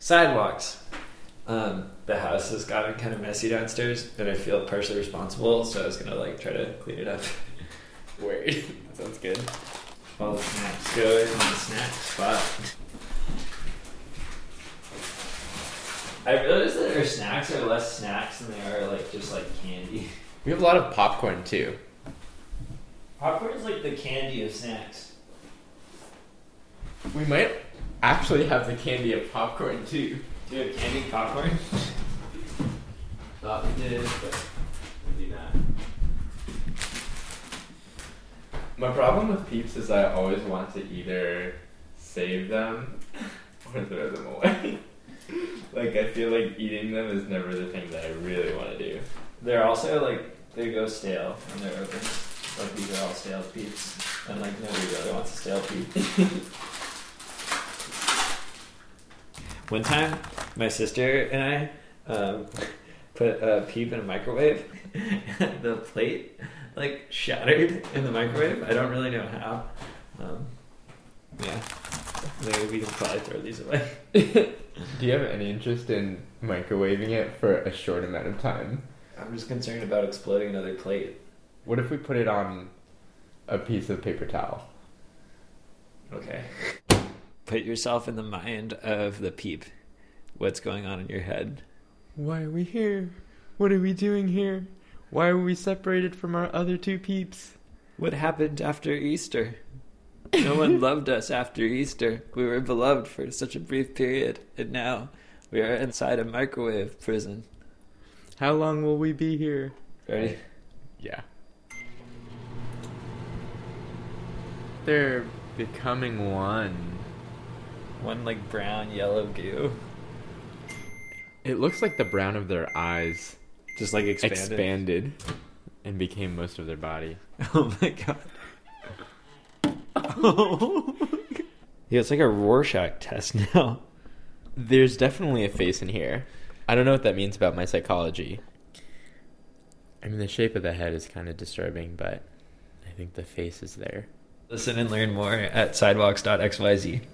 Sidewalks. Um, the house has gotten kind of messy downstairs, and I feel partially responsible, so I was gonna like try to clean it up. Weird. that sounds good. All the snacks go in the snack spot. I realized that our snacks are less snacks than they are like just like candy. We have a lot of popcorn too. Popcorn is like the candy of snacks. We might actually have the candy of popcorn too. Do you have candy popcorn? Thought we did, but we do not. My problem with peeps is I always want to either save them or throw them away. like I feel like eating them is never the thing that I really want to do. They're also like they go stale when they're open. Like these are all stale peeps, and like nobody really wants a stale peep. One time, my sister and I um, put a peep in a microwave. the plate like shattered in the microwave. I don't really know how. Um, yeah, maybe we can probably throw these away. Do you have any interest in microwaving it for a short amount of time? I'm just concerned about exploding another plate. What if we put it on a piece of paper towel? Okay. Put yourself in the mind of the peep. What's going on in your head? Why are we here? What are we doing here? Why are we separated from our other two peeps? What happened after Easter? No one loved us after Easter. We were beloved for such a brief period, and now we are inside a microwave prison. How long will we be here? Ready? Yeah. They're becoming one. One like brown yellow goo. It looks like the brown of their eyes Just like expanded. expanded and became most of their body. Oh my god. Oh. yeah, it's like a Rorschach test now. There's definitely a face in here. I don't know what that means about my psychology. I mean, the shape of the head is kind of disturbing, but I think the face is there. Listen and learn more at sidewalks.xyz.